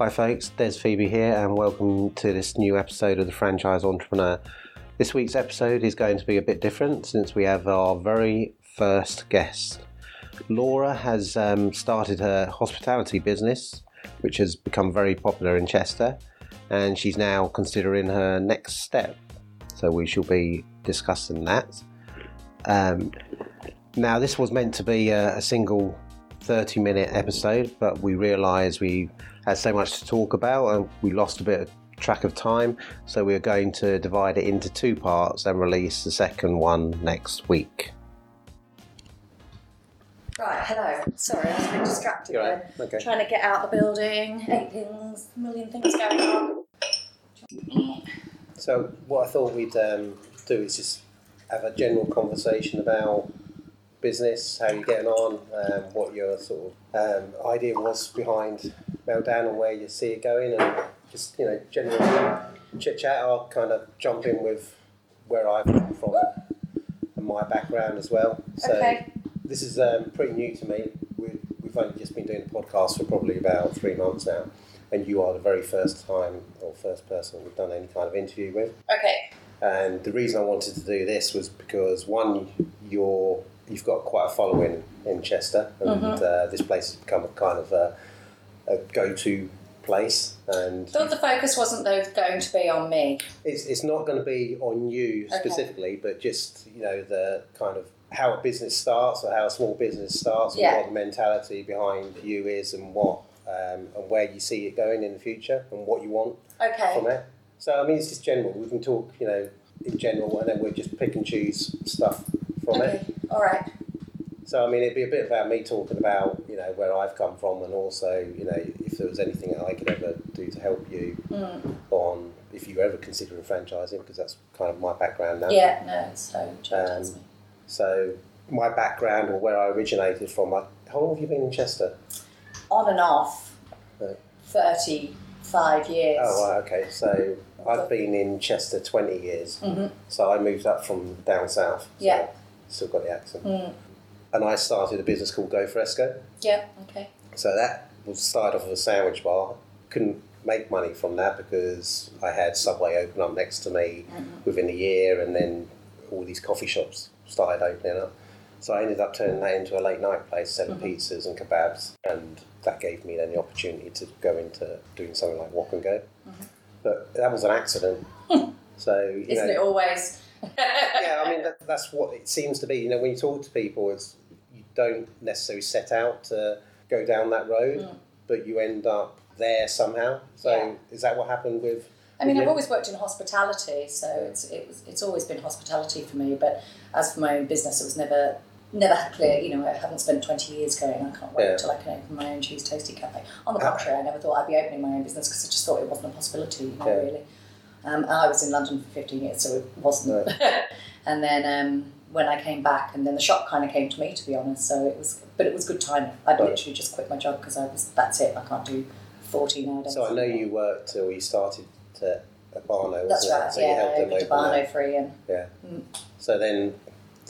Hi, folks. Des Phoebe here, and welcome to this new episode of the Franchise Entrepreneur. This week's episode is going to be a bit different since we have our very first guest. Laura has um, started her hospitality business, which has become very popular in Chester, and she's now considering her next step. So we shall be discussing that. Um, now, this was meant to be a, a single 30 minute episode, but we realised we had so much to talk about and we lost a bit of track of time. So we're going to divide it into two parts and release the second one next week. Right, hello. Sorry, I was a bit distracted right. Okay. Trying to get out the building, eight things, a million things going on. So what I thought we'd um, do is just have a general conversation about business, how you're getting on, um, what your sort of um, idea was behind Meltdown and where you see it going, and just you know general chit chat. I'll kind of jump in with where I've come from and my background as well. So Okay. this is um, pretty new to me. We, we've only just been doing the podcast for probably about three months now, and you are the very first time or first person we've done any kind of interview with. Okay. And the reason I wanted to do this was because one, you're you've got quite a following in Chester, and Mhm. uh, this place has become a kind of a, a go-to place. And Thought the focus wasn't though going to be on me. it's it's not going to be on you Okay. specifically, but just you know the kind of how a business starts or how a small business starts, and what the mentality behind you is, and what um, and where you see it going in the future, and what you want Okay. from it. So I mean, it's just general. We can talk, you know, in general, and then we'll just pick and choose stuff from Okay. it. All right. So I mean, it'd be a bit about me talking about, you know, where I've come from, and also, you know, if there was anything that I could ever do to help you Mm. on if you were ever considering franchising, because that's kind of my background now. Yeah. No. So Um, me. So my background or where I originated from. I, how long have you been in Chester? On and off. Right. Thirty-five years. Oh, right, okay. So I've been in Chester twenty years. Mhm. So I moved up from down south. so Yeah. Still got the accent. Mm. and I started a business called Go Fresco. Yeah. Okay. So that was started off as a sandwich bar. Couldn't make money from that because I had Subway open up next to me Mhm. within a year, and then all these coffee shops started opening up. So I ended up turning that into a late night place, selling Mhm. pizzas and kebabs, and that gave me then the opportunity to go into doing something like Wok and Go. Mhm. But that was an accident. so you Isn't know, it always? yeah, I mean that, that's what it seems to be. You know, when you talk to people, it's you don't necessarily set out to go down that road, Mm. but you end up there somehow. So Yeah. is that what happened with? I mean, I've always worked in hospitality, so it's it was, it's always been hospitality for me. But as for my own business, it was never never clear. You know, I haven't spent twenty years going. I can't wait Yeah. till I can open my own cheese toasty cafe. On the Ah. contrary, I never thought I'd be opening my own business because I just thought it wasn't a possibility. You know, Yeah. really. Um, and I was in London for fifteen years, so it wasn't. and then um, when I came back, and then the shock kind of came to me, to be honest. So it was, but it was good timing. I'd Right. literally just quit my job because I was that's it. I can't do forty nowadays. So I know you worked or you started to, at Barno, That's right. it? So you yeah, helped I them opened a open that. Barno free and So then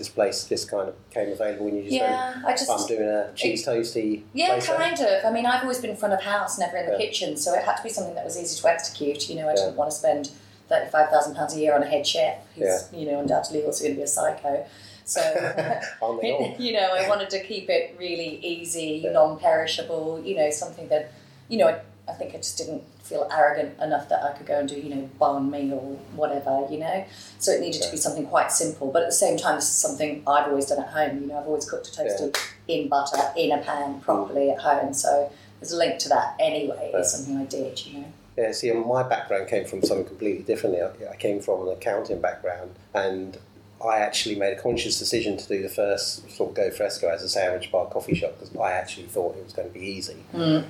this place just kind of came available and you just yeah, I just, I'm doing a cheese toasty yeah, place there." kind of. I mean, I've always been front of house, never in the Yeah. kitchen, so it had to be something that was easy to execute. You know, I Yeah. didn't want to spend thirty-five thousand pounds a year on a head chef who's Yeah. you know undoubtedly also going to be a psycho. So. Aren't they all? you know, I wanted to keep it really easy, non-perishable. You know, something that, you know, I, think I just didn't feel arrogant enough that I could go and do, you know, barn meal or whatever. You know, so it needed to be something quite simple. But at the same time, this is something I've always done at home. You know, I've always cooked a toasty in butter in a pan properly at home. So there's a link to that anyway. It's Yeah. something I did. You know. Yeah, see, my background came from something completely different. I I came from an accounting background, and I actually made a conscious decision to do the first sort of go fresco as a sandwich bar coffee shop because I actually thought it was going to be easy, mm.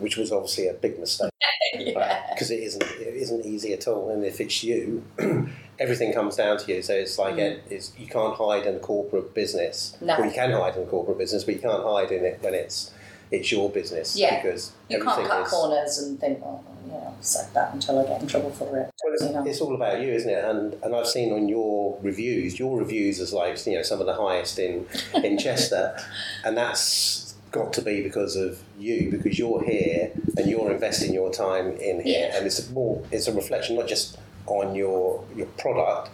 Which was obviously a big mistake yeah. because it isn't. It isn't easy at all, and if it's you, everything comes down to you. So it's like Mm. it, it's, you can't hide in a corporate business. No. Well, you can hide in corporate business, but you can't hide in it when it's it's your business Yeah. because You can't cut is. corners and think, you know, suck that until I get in trouble for it. Well, it's, you know. it's all about you, isn't it? And and I've seen on your reviews, your reviews is like you know some of the highest in in Chester, and that's got to be because of you, because you're here and you're investing your time in here, Yeah. and it's more it's a reflection not just on your your product,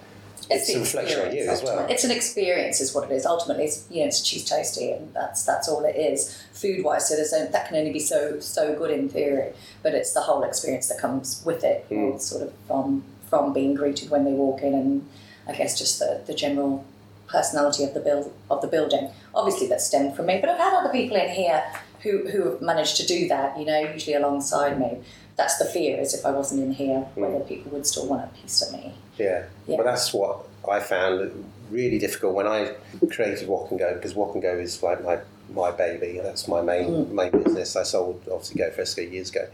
it's, the a reflection on you experience, as well. It's an experience, is what it is. Ultimately, it's you know, it's a cheese toasty, and that's that's all it is. Food wise, so there's that can only be so so good in theory, but it's the whole experience that comes with it, Mm. sort of from from being greeted when they walk in, and I guess just the, the general personality of the build of the building. Obviously, that stemmed from me, but I've had other people in here who who have managed to do that. You know, usually alongside me. That's the fear is if I wasn't in here, hmm. whether people would still want a piece of me. Yeah. Yeah. Well, that's what I found really difficult when I created Wok and Go because Wok and Go is like my my baby. That's my main hmm. main business. I sold obviously Go Fresco years ago.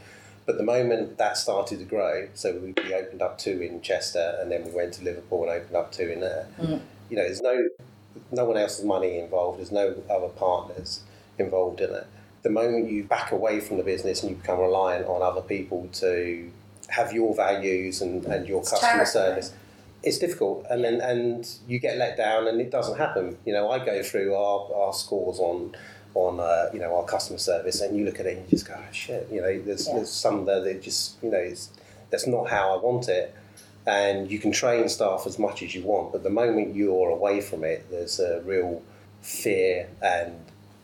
But the moment that started to grow, so we, we opened up two in Chester, and then we went to Liverpool and opened up two in there. Hmm. You know, there's no no one else's money involved. There's no other partners involved in it. The moment you back away from the business and you become reliant on other people to have your values and, and your customer terrifying. service, it's difficult. And then and you get let down, and it doesn't happen. You know, I go through our, our scores on on uh, you know our customer service, and you look at it and you just go, oh, shit. You know, there's, Yeah. there's some there that just you know it's, that's not how I want it. And you can train staff as much as you want, but the moment you're away from it, there's a real fear and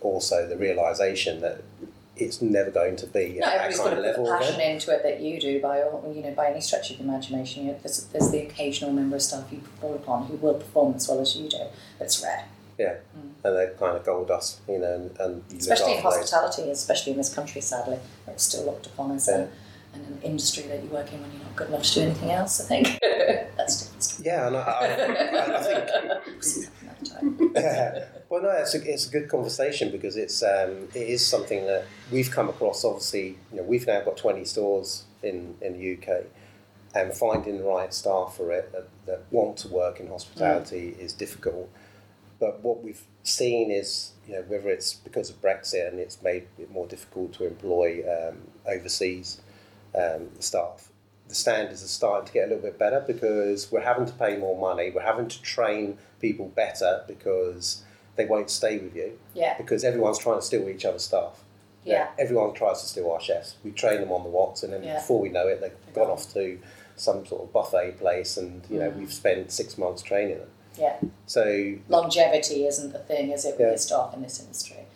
also the realization that it's never going to be No, at that kind got of level passion again. into it that you do by all, you know by any stretch of the imagination. You know, there's, there's the occasional member of staff you fall upon who will perform as well as you do. It's rare, Yeah, mm. and they're kind of gold dust, you know, and, and you especially in those. hospitality, especially in this country. Sadly, where it's still looked upon as Yeah. a, and an industry that you work in when you're not good enough to do anything else. I think that's different story. Yeah, and I, I, I think We'll see that another time. yeah. Well, no, it's a, it's a good conversation because it's um, it is something that we've come across. Obviously, you know, we've now got twenty stores in, in the UK, and finding the right staff for it that, that want to work in hospitality is difficult. But what we've seen is, you know, whether it's because of Brexit and it's made it more difficult to employ um, overseas um, staff, the standards are starting to get a little bit better because we're having to pay more money. We're having to train people better because they won't stay with you Yeah, because everyone's trying to steal each other's staff. yeah, Everyone tries to steal our chefs. We train them on the woks, and then Yeah. before we know it, they've They're gone off to some sort of buffet place, and you know Mm. we've spent six months training them. yeah. So, Longevity isn't the thing, is it, with Yeah. your staff in this industry?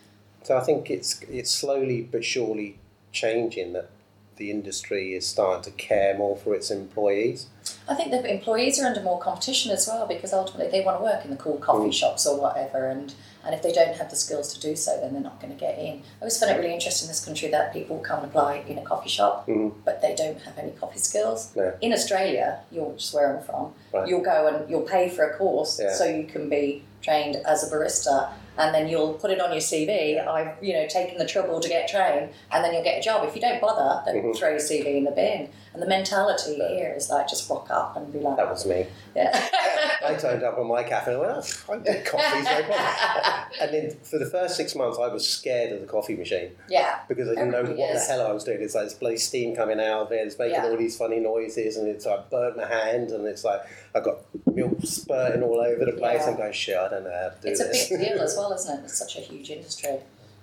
so I think it's it's slowly but surely changing that the industry is starting to care more for its employees. I think the employees are under more competition as well because ultimately they want to work in the cool coffee Mm. shops or whatever, and, and if they don't have the skills to do so, then they're not going to get in. I always find it really interesting in this country that people come and apply in a coffee shop, Mhm. but they don't have any coffee skills. No. In Australia, you're just where I'm from, Right. you'll go and you'll pay for a course Yeah. so you can be trained as a barista. And then you'll put it on your CV. I've, you know, taken the trouble to get trained, and then you'll get a job. If you don't bother, then Mhm. throw your CV in the bin. And the mentality here is like just rock up and be like, That was me. yeah. I turned up on my cafe and I went, oh, I get coffees, no problem. and then for the first six months, I was scared of the coffee machine yeah, because I didn't know what is. the hell I was doing. It's like this bloody steam coming out of it, it's making Yeah. all these funny noises, and it's like burnt my hand, and it's like I've got milk spurting all over the place. Yeah. I'm going, shit, I don't know how to do this. it's a big deal as well, isn't it? It's such a huge industry.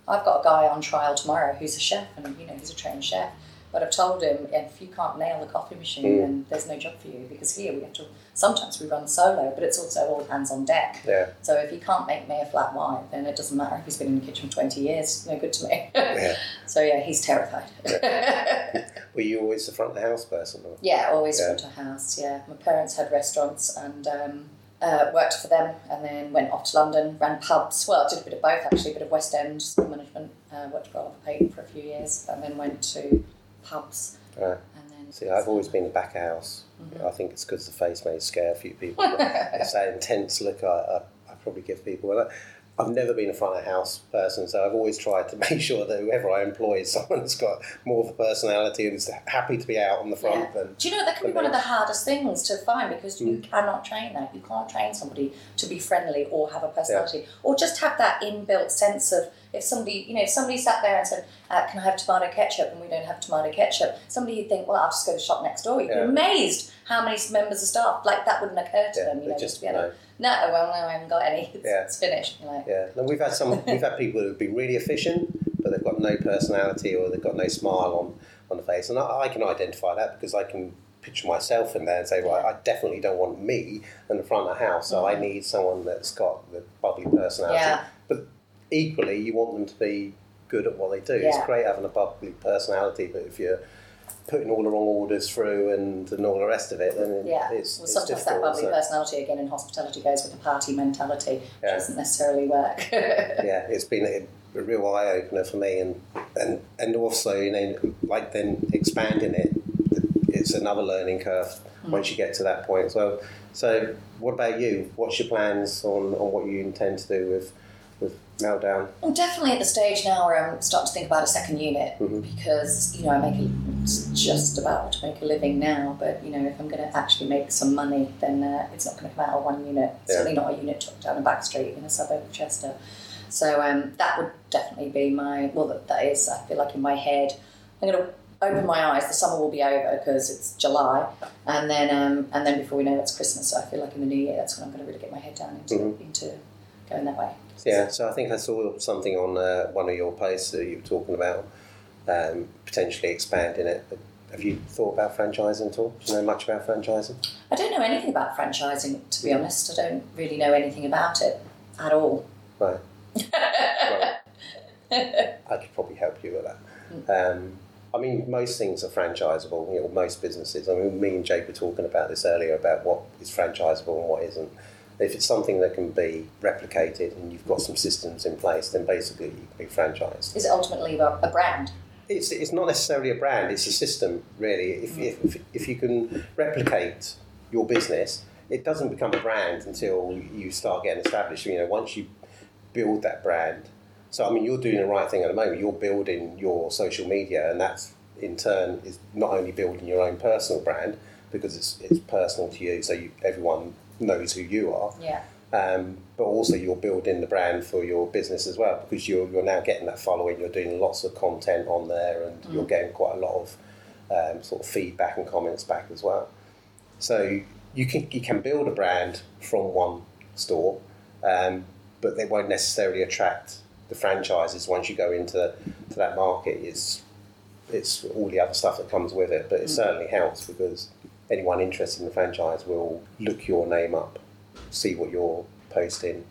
I've got a guy on trial tomorrow who's a chef, and you know he's a trained chef. But I've told him if you can't nail the coffee machine, Mm. then there's no job for you because here we have to. Sometimes we run solo, but it's also all hands on deck. yeah, So if he can't make me a flat white, then it doesn't matter if he's been in the kitchen for twenty years. No good to me. yeah. so yeah, he's terrified. Were you always the front of the house person? Or? Yeah, always Yeah. front of house. Yeah, my parents had restaurants and um, uh, worked for them, and then went off to London, ran pubs. Well, I did a bit of both actually, a bit of West End management. Uh, worked for Oliver Peyton for a few years, and then went to pubs. Right. And then See, I've always been the back of house. Mm-hmm. I think it's because the face may scare a few people. it's that intense look I, I, I probably give people. And I, I've never been a front of house person, so I've always tried to make sure that whoever I employ is someone that's got more of a personality and is happy to be out on the front Yeah. than Do you know that can be one of the hardest things to find because you Mm. cannot train that. You can't train somebody to be friendly or have a personality or just have that inbuilt sense of if somebody, you know, if somebody sat there and said, uh, "Can I have tomato ketchup?" and we don't have tomato ketchup, somebody would think, "Well, I'll just go to the shop next door." You'd Yeah. be amazed how many members of staff like that wouldn't occur to yeah, them. You know, just to be able no. no, well, no, I haven't got any. It's, Yeah. it's finished. You're like, Yeah, and we've had some. We've had people who've been really efficient, but they've got no personality or they've got no smile on, on the face. And I, I can identify that because I can picture myself in there and say, right, I definitely don't want me in the front of the house, so I need someone that's got the bubbly personality. Yeah. But equally, you want them to be good at what they do. It's great having a bubbly personality, but if you're putting all the wrong orders through and, and all the rest of it, then Yeah. it's, well, it's sometimes that bubbly personality again in hospitality goes with the party mentality, which Yeah. doesn't necessarily work. yeah, it's been a, a real eye opener for me, and, and and also you know like then expanding it, it's another learning curve hmm. once you get to that point well. So, what about you? What's your plans on, on what you intend to do with Meltdown? I'm definitely at the stage now where I'm starting to think about a second unit Mhm. because you know I make a, just about to make a living now, but you know if I'm going to actually make some money, then uh, it's not going to come out of one unit. Yeah. Certainly not a unit tucked down a back street in a suburb of Chester. So um, that would definitely be my well. That, that is. I feel like in my head, I'm going to open my eyes. The summer will be over because it's July, and then um, and then before we know it, it's Christmas. So I feel like in the new year, that's when I'm going to really get my head down into Mhm. into going that way. Yeah, so I think I saw something on uh, one of your posts that you were talking about um, potentially expanding it. Have you thought about franchising at all? Do you know much about franchising? I don't know anything about franchising, to be honest. I don't really know anything about it at all. Right. well, I could probably help you with that. Um, I mean, most things are franchisable. You know, most businesses. I mean, me and Jake were talking about this earlier about what is franchisable and what isn't. If it's something that can be replicated and you've got some systems in place, then basically you can be franchised. Is it ultimately about a brand? It's, it's not necessarily a brand, it's a system, really. Mm. If, if, if you can replicate your business, it doesn't become a brand until you start getting established. You know, once you build that brand. So, I mean, you're doing the right thing at the moment. You're building your social media, and that's in turn is not only building your own personal brand because it's, it's personal to you, so you, everyone knows who you are. Yeah. um, but also you're building the brand for your business as well because you're, you're now getting that following you're doing lots of content on there and you're getting quite a lot of um, sort of feedback and comments back as well. So you can you can build a brand from one store um, but they won't necessarily attract the franchises once you go into to that market. It's it's all the other stuff that comes with it but it certainly helps because anyone interested in the franchise will look your name up see what you're posting,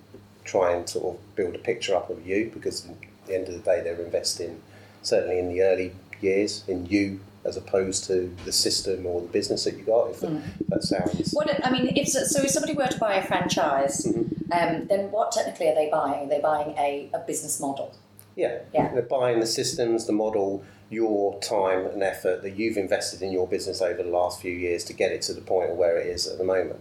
try and sort of build a picture up of you because at the end of the day they're investing certainly in the early years in you as opposed to the system or the business that you got. If that, that sounds What I mean, if so, so if somebody were to buy a franchise, um, then what technically are they buying? Are they buying a, a business model? Yeah, Yeah. they're buying the systems, the model, your time and effort that you've invested in your business over the last few years to get it to the point of where it is at the moment.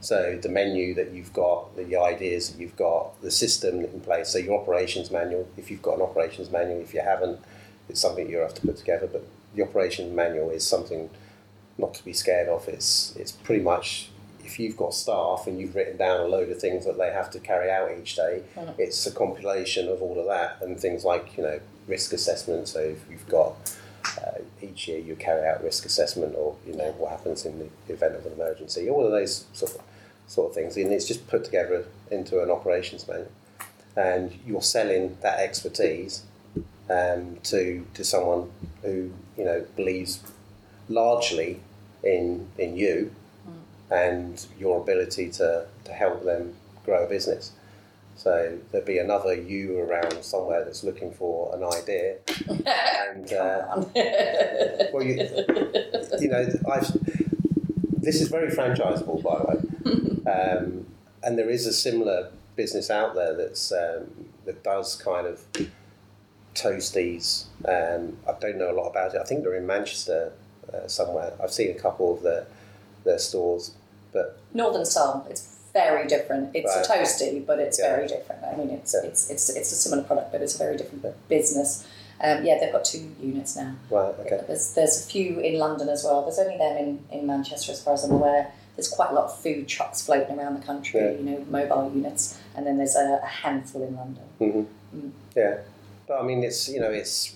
So the menu that you've got, the ideas that you've got, the system in place. So your operations manual, if you've got an operations manual, if you haven't, it's something you have to put together. But the operations manual is something not to be scared of. It's it's pretty much if you've got staff and you've written down a load of things that they have to carry out each day, it's a compilation of all of that and things like you know risk assessment. So if you've got uh, each year you carry out risk assessment or you know what happens in the event of an emergency, all of those sort of sort of things, and it's just put together into an operations manual, and you're selling that expertise um, to to someone who you know believes largely in in you and your ability to, to help them grow a business. So there'd be another you around somewhere that's looking for an idea, and uh, well, you, you know, I've this is very franchisable, by the way, um, and there is a similar business out there that's um, that does kind of toasties. Um, I don't know a lot about it. I think they're in Manchester uh, somewhere. I've seen a couple of their their stores, but Northern Soul. It's very different. It's Right. a toasty, but it's Yeah. very different. I mean, it's, Yeah. it's it's it's a similar product, but it's a very different business. Um, yeah, they've got two units now. right, okay, There's there's a few in London as well. There's only them in, in Manchester, as far as I'm aware. There's quite a lot of food trucks floating around the country. Yeah. You know, mobile units, and then there's a, a handful in London. hmm yeah. But I mean, it's you know, it's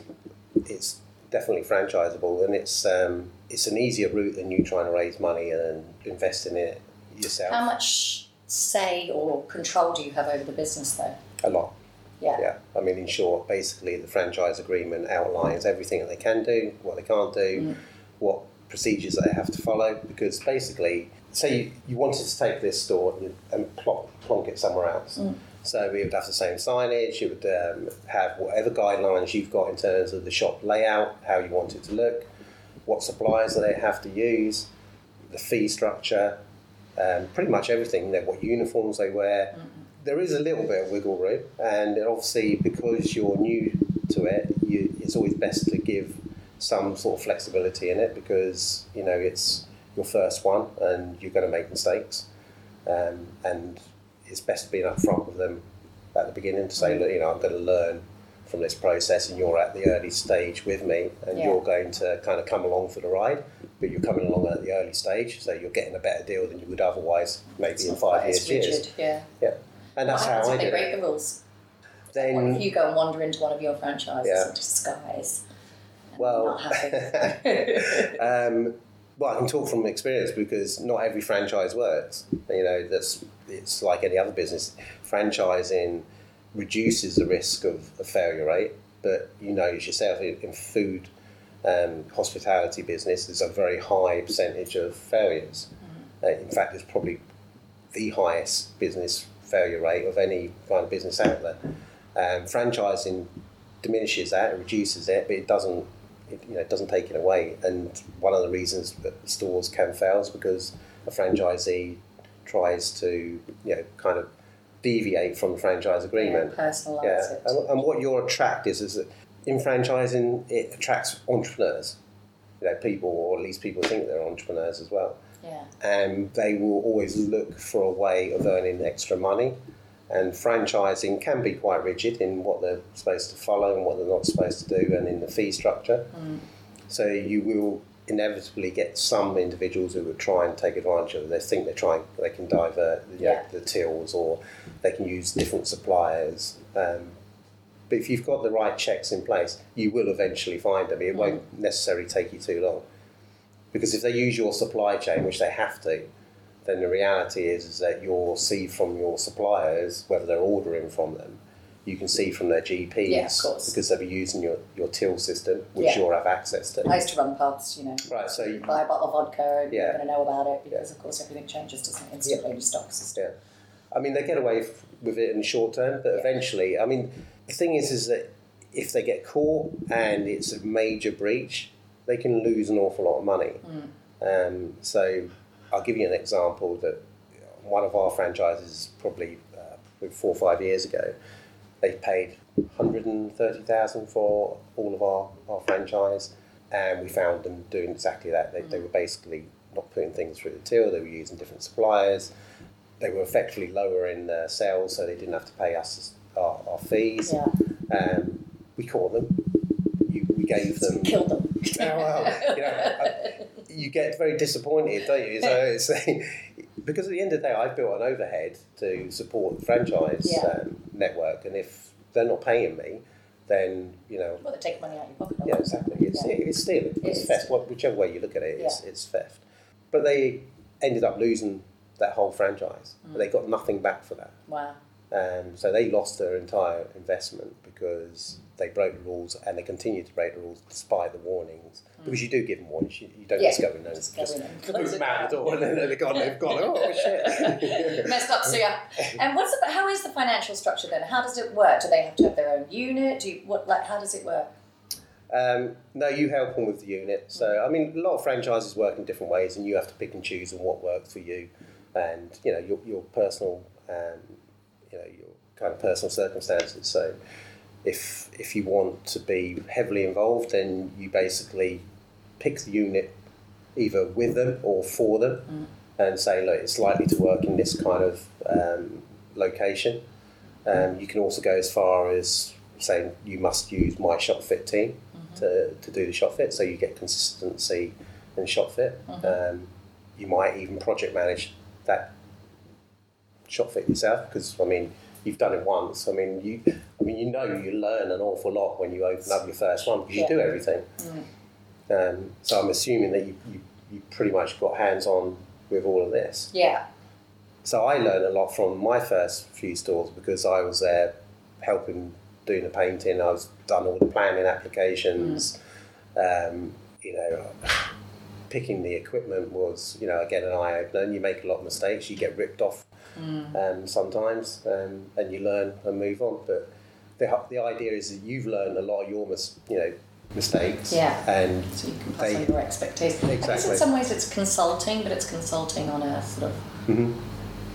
it's definitely franchisable, and it's um, it's an easier route than you trying to raise money and invest in it yourself. How much say or control do you have over the business, though? a lot. Yeah. Yeah. I mean, in short, basically, the franchise agreement outlines everything that they can do, what they can't do, Mm. what procedures they have to follow. Because basically, say you, you wanted to take this store and, and plonk, plonk it somewhere else. Mm. So we would have the same signage, you would um, have whatever guidelines you've got in terms of the shop layout, how you want it to look, what suppliers they have to use, the fee structure, um, pretty much everything, you know, what uniforms they wear. There is a little bit of wiggle room, and obviously, because you're new to it, you, it's always best to give some sort of flexibility in it because you know it's your first one and you're going to make mistakes, um, and it's best being upfront with them at the beginning to say, look, you know, I'm going to learn from this process, and you're at the early stage with me, and Yeah. you're going to kind of come along for the ride. But you're coming along at the early stage, so you're getting a better deal than you would otherwise, maybe It's in five years. rigid, years. Yeah. Yeah, and that's what how I if they did break it. the rules? what Then if you go and wander into one of your franchises Yeah. in disguise? Well-. Um, well, I can talk from experience because not every franchise works. You know, that's it's like any other business. Franchising reduces the risk of a failure rate, but you know yourself in in food um, hospitality business, there's a very high percentage of failures. Uh, in fact, it's probably the highest business failure rate of any kind of business out there. Um, franchising diminishes that, it reduces it, but it doesn't. It, you know, it doesn't take it away. And one of the reasons that stores can fail is because a franchisee tries to, you know, kind of deviate from the franchise agreement. Yeah, personalise Yeah, it. and, and what your attract is is that in franchising it attracts entrepreneurs. You know, people, or at least people think they're entrepreneurs as well yeah. and they will always look for a way of earning extra money. And franchising can be quite rigid in what they're supposed to follow and what they're not supposed to do, and in the fee structure. So you will inevitably get some individuals who would try and take advantage of it. They think they're trying, they can divert you know, Yeah. the tills, or they can use different suppliers. Um, but if you've got the right checks in place, you will eventually find them. It won't necessarily take you too long. Because if they use your supply chain, which they have to, then the reality is, is that you'll see from your suppliers, whether they're ordering from them, you can see from their EPOS Yeah, because they'll be using your, your till system, which Yeah. you'll have access to. I used to run pubs, you know, Right, so you, buy a bottle of vodka and Yeah. you're going to know about it because, of course, everything changes, doesn't it? Instantly in your stock system. yeah. I mean, they get away f- with it in the short term, but eventually, I mean, the thing is, is that if they get caught and it's a major breach, they can lose an awful lot of money. Um, so, I'll give you an example that one of our franchises, probably uh, probably four or five years ago, they paid 130,000 for all of our, our franchise, and we found them doing exactly that. They, they were basically not putting things through the till, they were using different suppliers. They were effectively lowering their sales, so they didn't have to pay us our, our fees. Yeah. Um, we caught them. You, we gave them. Kill them. Oh, you know, you get very disappointed, don't you? So because at the end of the day, I've built an overhead to support the franchise Yeah. um, network, and if they're not paying me, then you know, Well, they take money out of your pocket. yeah, exactly. It's, Yeah. it's stealing. It It's theft. Wh- Whichever way you look at it, it's, Yeah. it's theft. But they ended up losing that whole franchise. Mm. But they got nothing back for that. Wow. Um, so they lost their entire investment because they broke the rules and they continue to break the rules despite the warnings. Because you do give them warnings, you, you don't Mm. Yeah, just go in and just just, them out the door and then they're gone. They've gone. Oh shit! Messed up, so yeah. And what's the, how is the financial structure then? How does it work? Do they have to have their own unit? Do you, what like how does it work? Um, no, you help them with the unit. So, I mean, a lot of franchises work in different ways, and you have to pick and choose on what works for you, and you know your, your personal, um, you know your kind of personal circumstances. So, if if you want to be heavily involved, then you basically pick the unit either with them or for them, and say, look, it's likely to work in this kind of um, location. Um, you can also go as far as saying you must use my shop fit team to, to do the shop fit, so you get consistency in shop fit. Um, you might even project manage that shop fit yourself because I mean you've done it once. I mean you I mean you know you learn an awful lot when you open up your first one because you do everything. Um, so I'm assuming that you, you you pretty much got hands on with all of this. Yeah. So I learned a lot from my first few stores because I was there helping doing the painting. I was done all the planning applications. Um, you know, picking the equipment was you know again an eye opener. You make a lot of mistakes. You get ripped off um, sometimes, um, and you learn and move on. But the the idea is that you've learned a lot of your mis- you know mistakes. Yeah. And So you can pass they on your expectations. I guess Exactly. in some ways it's consulting, but it's consulting on a sort of Mhm.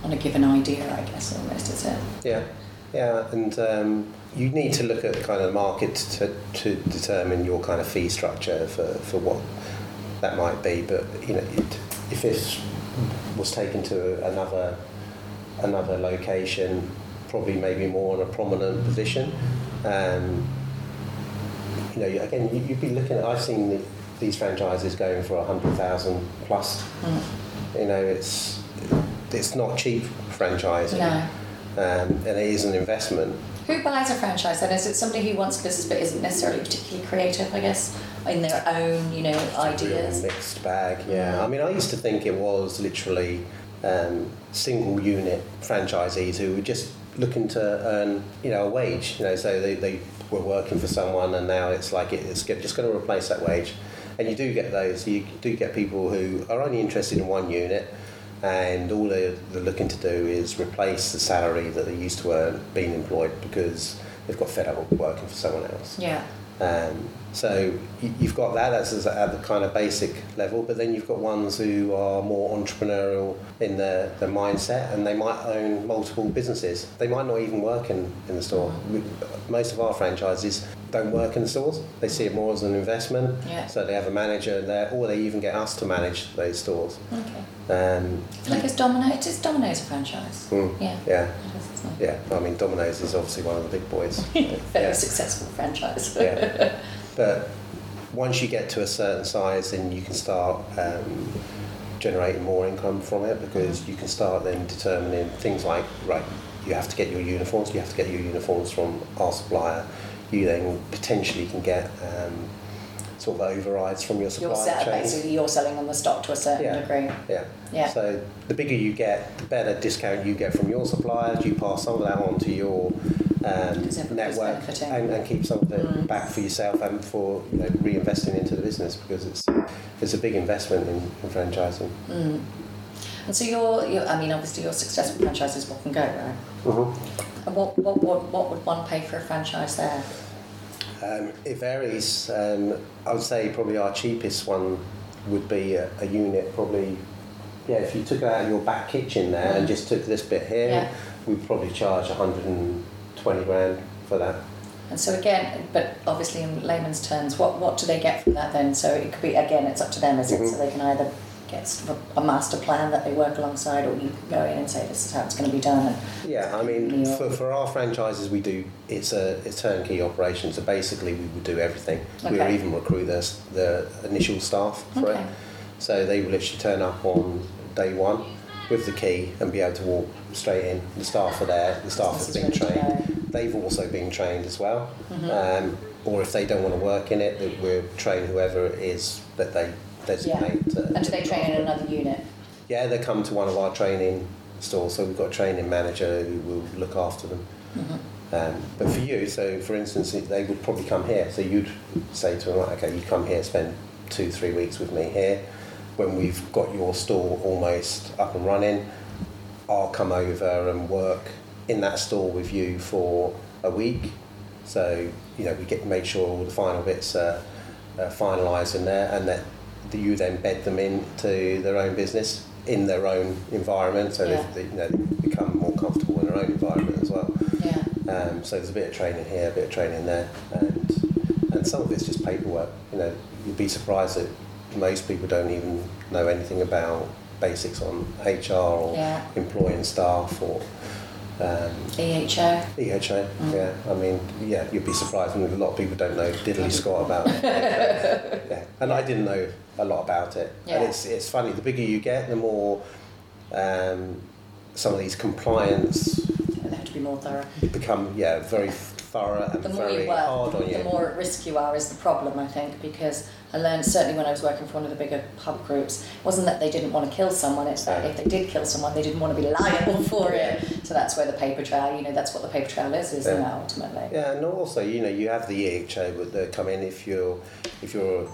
on a given idea, I guess almost, is it? Yeah, yeah, and um, you need to look at the kind of the market to, to determine your kind of fee structure for, for what that might be. But you know, it, if it was taken to another another location, probably maybe more in a prominent position, um, you know, again, you, you'd be looking at. I've seen the, these franchises going for a hundred thousand plus. You know, it's it's not cheap franchising No. um, and it is an investment. Who buys a franchise then? Is it somebody who wants business but isn't necessarily particularly creative, I guess, in their own, you know, ideas? mixed bag, yeah. I mean, I used to think it was literally um, single unit franchisees who were just looking to earn, you know, a wage. You know, so they, they were working for someone, and now it's like it- it's just going to replace that wage. And you do get those. You do get people who are only interested in one unit. And all they're, they're looking to do is replace the salary that they used to earn being employed because they've got fed up working for someone else. Yeah. Um, so you- you've got that, as- at the kind of basic level, but then you've got ones who are more entrepreneurial in their, their mindset and they might own multiple businesses. They might not even work in, in the store. We, most of our franchises don't work in the stores, they see it more as an investment. Yeah. So they have a manager there, or they even get us to manage those stores. Okay. Um, like it's Domino. It is Domino's a franchise. Mm. Yeah. yeah, Is, yeah. I mean, Domino's is obviously one of the big boys. Very Yeah. successful franchise. yeah. But once you get to a certain size, then you can start um, generating more income from it because you can start then determining things like right, you have to get your uniforms. You have to get your uniforms from our supplier. You then potentially can get um, sort of overrides from your You're supply set, chain. basically you're selling on the stock to a certain Yeah. degree. Yeah. Yeah. So the bigger you get, the better discount you get from your suppliers. You pass some of that on to your um, network and, and keep some of it Mm. back for yourself and for you know, reinvesting into the business because it's it's a big investment in, in franchising. Mm. And so you're, you're, I mean, obviously your successful franchises Wok and Go, right? Mm-hmm. And what, what, what, what would one pay for a franchise there? Um, it varies. Um, I would say probably our cheapest one would be a, a unit. Probably, yeah. If you took it out of your back kitchen there and just took this bit here, Yeah. we'd probably charge 120 grand for that. And so again, but obviously in layman's terms, what, what do they get from that then? So it could be, again, it's up to them, is it? Mhm. So they can either get sort of a, a master plan that they work alongside or you go in and say this is how it's going to be done. Yeah, I mean, for, for our franchises, we do it's a it's turnkey operation. So basically, we would do everything. We would even recruit the the initial staff for Okay. it. So they would literally turn up on day one with the key and be able to walk straight in. The staff are there. The staff have been trained. They've also been trained as well. Mhm. Um, or if they don't want to work in it, that we'll train whoever it is that they designate. To, and do they train in another unit? yeah, they come to one of our training stores, so we've got a training manager who will look after them. Mhm. Um, but for you, so for instance, they would probably come here. So you'd say to them, okay, you come here, spend two, three weeks with me here. When we've got your store almost up and running, I'll come over and work in that store with you for a week. So you know, we get make sure all the final bits are, are finalised in there, and that you then bed them into their own business in their own environment, so Yeah. they, you know they become more comfortable in their own environment as well. Yeah. Um, so there's a bit of training here, a bit of training there, and and some of it's just paperwork. You know, you'd be surprised that most people don't even know anything about basics on HR or Yeah. employing staff or um, EHO. EHO. Mm. Yeah, I mean, yeah, you'd be surprised. I mean, a lot of people don't know diddly squat about it. yeah, and I didn't know a lot about it. Yeah. And it's it's funny. The bigger you get, the more um, some of these compliance They have to be more thorough. become yeah very thorough and the more very you work, hard on the more at risk you are is the problem, I think, because I learned certainly when I was working for one of the bigger pub groups, it wasn't that they didn't want to kill someone, it's that if they did kill someone, they didn't want to be liable for it. So that's where the paper trail, you know, that's what the paper trail is, isn't Yeah. it, ultimately? Yeah, and also you know you have the EHO would uh, come in if you're if you're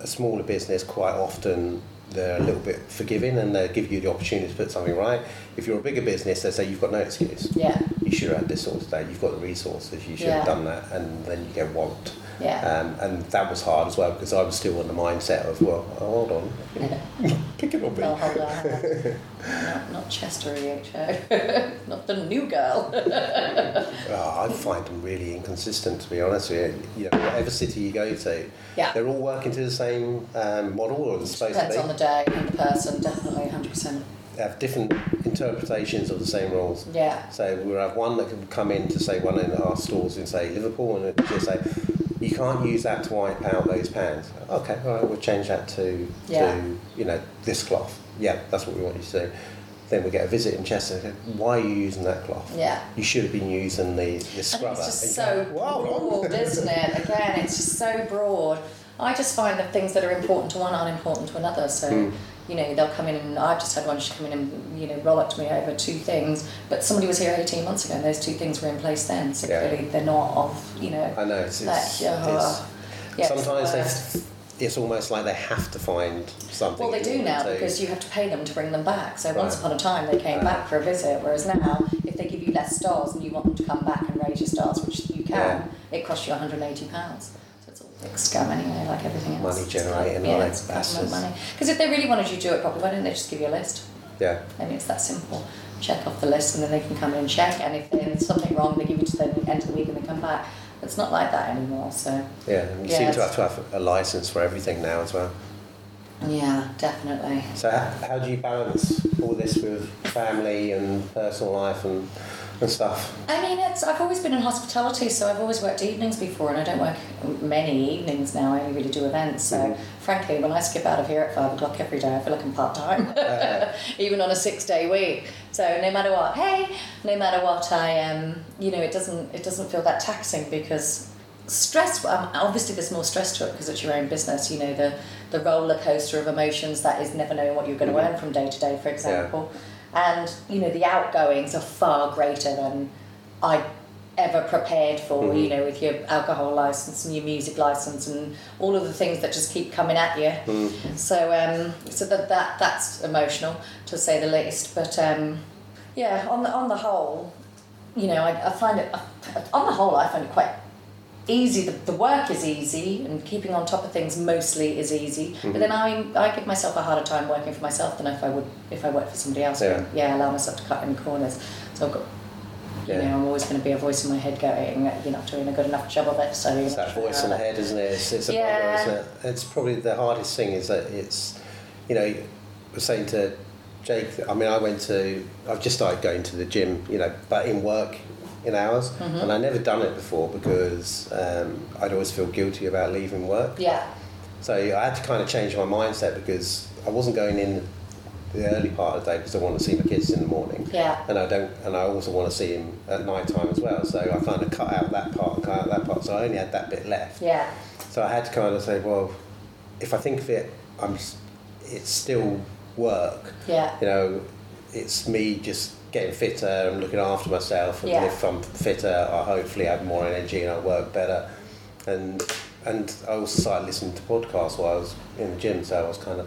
a smaller business. Quite often they're a little bit forgiving and they give you the opportunity to put something right. If you're a bigger business, they say you've got no excuse. Yeah, You should have had this sorted out. You've got the resources. You should have done that, and then you get walloped. Yeah. Um, and that was hard as well because I was still in the mindset of well, oh, hold on, pick it me. Oh, hold on. not, not Chester EHO. not the new girl. Oh, I find them really inconsistent, to be honest with you. You know, whatever city you go to, Yeah. they're all working to the same um, model, or it's supposed Depends on the day and the person, definitely, 100%. Have different interpretations of the same rules. Yeah, So we'll have one that can come in to say one in our stores in say Liverpool, and it just say you can't use that to wipe out those pans. Okay, all right, we'll change that to Yeah. to you know this cloth. Yeah, that's what we want you to do. Then we get a visit in Chester. Why are you using that cloth? yeah. You should have been using the, the scrubber. it's just And so go, "Well, hold on." broad, isn't it? Again, it's just so broad. I just find that things that are important to one aren't important to another. So, Mm. You know, they'll come in and I've just had one, she come in and, you know, rollicked me over two things, but somebody was here 18 months ago and those two things were in place then. So Yeah. clearly they're not of, you know, I know it's, that, it's, uh, yeah, it's yeah, sometimes worst. they uh, it's almost like they have to find something. Well, they do now to- because you have to pay them to bring them back. So once upon a time they came Right. back for a visit, whereas now if they give you less stars and you want them to come back and raise your stars, which you can, it costs you 180 pounds. So it's all a big scam anyway, like everything else. Money generating, yeah, it's bastards. money. Because if they really wanted you to do it properly, why didn't they just give you a list? yeah. I mean, it's that simple. Check off the list and then they can come in and check. And if there's something wrong, they give you to the end of the week and they come back. It's not like that anymore. So Yeah, and you Yeah, seem to have to have a license for everything now as well. yeah, definitely. So how, how do you balance all this with family and personal life and, and stuff? I mean, it's. I've always been in hospitality, so I've always worked evenings before, and I don't work many evenings now. I only really do events. So, Mhm. frankly, when I skip out of here at five o'clock every day, I feel like I'm part time, Uh, even on a six day week. So, no matter what, hey, no matter what, I um, you know, it doesn't it doesn't feel that taxing because stress. Um, obviously, there's more stress to it because it's your own business. You know, the the roller coaster of emotions that is never knowing what you're going to Mhm. earn from day to day, for example. And you know, the outgoings are far greater than I ever prepared for, Mhm. you know, with your alcohol license and your music license and all of the things that just keep coming at you. Mm. So, um, so that, that that's emotional to say the least. But um, yeah, on the on the whole, you know, I, I find it on the whole, I find it quite easy. The, the work is easy, and keeping on top of things mostly is easy. But mm-hmm. then I I give myself a harder time working for myself than if I would if I worked for somebody else. Yeah. yeah, allow myself to cut any corners. So I've got. You Yeah. know, I'm always going to be a voice in my head going, you're not doing a good enough job of it, so It's that voice in the head, isn't it? It's, it's Yeah. isn't it? It's probably the hardest thing is that it's, you know, was saying to Jake, I mean, I went to, I've just started going to the gym, you know, but in work in hours, Mm-hmm. and I never done it before because um, I'd always feel guilty about leaving work. Yeah, So I had to kind of change my mindset because I wasn't going in the early part of the day because I want to see my kids in the morning. yeah, And I don't, and I also want to see him at night time as well. So I kind of cut out that part, cut out that part. So I only had that bit left. yeah, So I had to kind of say, well, if I think of it, I'm, it's still work. yeah, You know, it's me just getting fitter and looking after myself. And Yeah. if I'm fitter, I hopefully have more energy and I work better. And and I also started listening to podcasts while I was in the gym. So I was kind of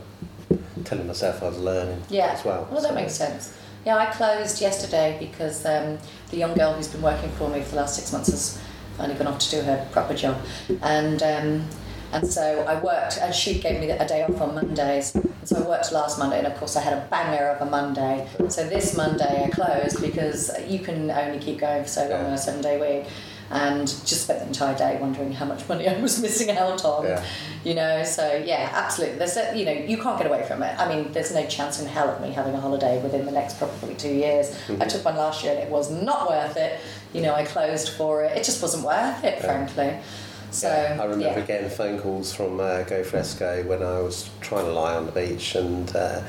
telling myself I was learning yeah. as well. Well, that So- makes sense. Yeah, I closed yesterday because um, the young girl who's been working for me for the last six months has finally gone off to do her proper job, and um, and so I worked, and she gave me a day off on Mondays, and so I worked last Monday, and of course I had a banger of a Monday. So this Monday I closed because you can only keep going for so long on a seven day week. And just spent the entire day wondering how much money I was missing out on. Yeah. You know, so yeah, absolutely. There's a, you know, you can't get away from it. I mean, there's no chance in hell of me having a holiday within the next probably two years. Mm-hmm. I took one last year and it was not worth it. You know, I closed for it. It just wasn't worth it, frankly. So Yeah, I remember yeah. getting phone calls from uh, Go Fresco when I was trying to lie on the beach and uh,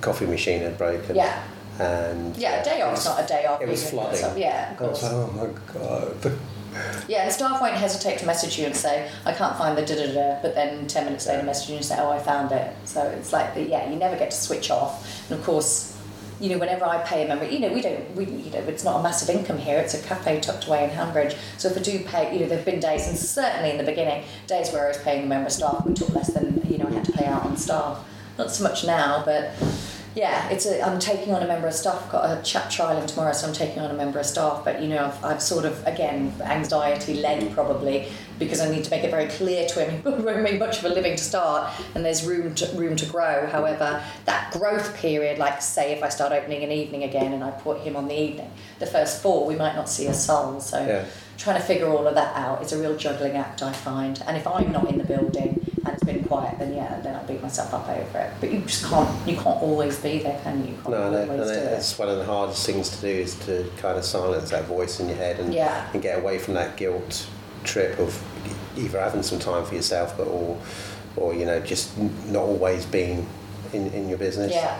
coffee machine had broken. Yeah, And yeah, a day off was- not a day off. It was flooding. Yeah, of course. like, oh my god. Yeah, and staff won't hesitate to message you and say, I can't find the da da da, but then 10 minutes later message you and say, oh, I found it. So it's like, yeah, you never get to switch off. And of course, you know, whenever I pay a member, you know, we don't, we, you know, it's not a massive income here. It's a cafe tucked away in Handbridge. So if I do pay, you know, there've been days, and certainly in the beginning, days where I was paying a member staff, we took less than, you know, I had to pay out on staff. Not so much now, but yeah, it's a, I'm taking on a member of staff. I've got a chat trial in tomorrow, so I'm taking on a member of staff. But you know, I've, I've sort of again anxiety led probably because I need to make it very clear to him it won't make much of a living to start, and there's room to room to grow. However, that growth period, like say if I start opening an evening again and I put him on the evening, the first four we might not see a soul. So Yeah. trying to figure all of that out is a real juggling act I find. And if I'm not in the building and it's been quiet, then yeah, then I'll beat myself up over it. But you just can't you can't always be there, can you? You can't No, and, it- always and do it- it. it's one of the hardest things to do is to kind of silence that voice in your head and, Yeah. and get away from that guilt trip of either having some time for yourself, but or or you know just not always being in, in your business. Yeah.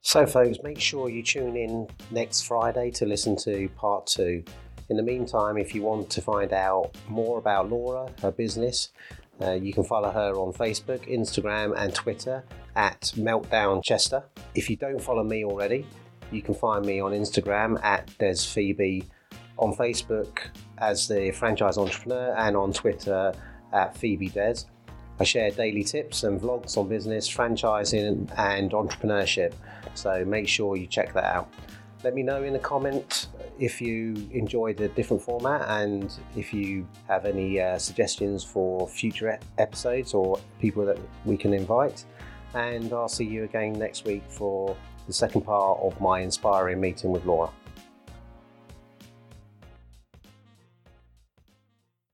So, folks, make sure you tune in next Friday to listen to part two. In the meantime, if you want to find out more about Laura, her business, uh, you can follow her on Facebook, Instagram, and Twitter at Meltdown Chester. If you don't follow me already, you can find me on Instagram at Des Phoebe, on Facebook as the franchise entrepreneur, and on Twitter at Phoebe Des. I share daily tips and vlogs on business, franchising, and entrepreneurship. So make sure you check that out. Let me know in the comment if you enjoyed the different format and if you have any uh, suggestions for future episodes or people that we can invite. And I'll see you again next week for the second part of my inspiring meeting with Laura.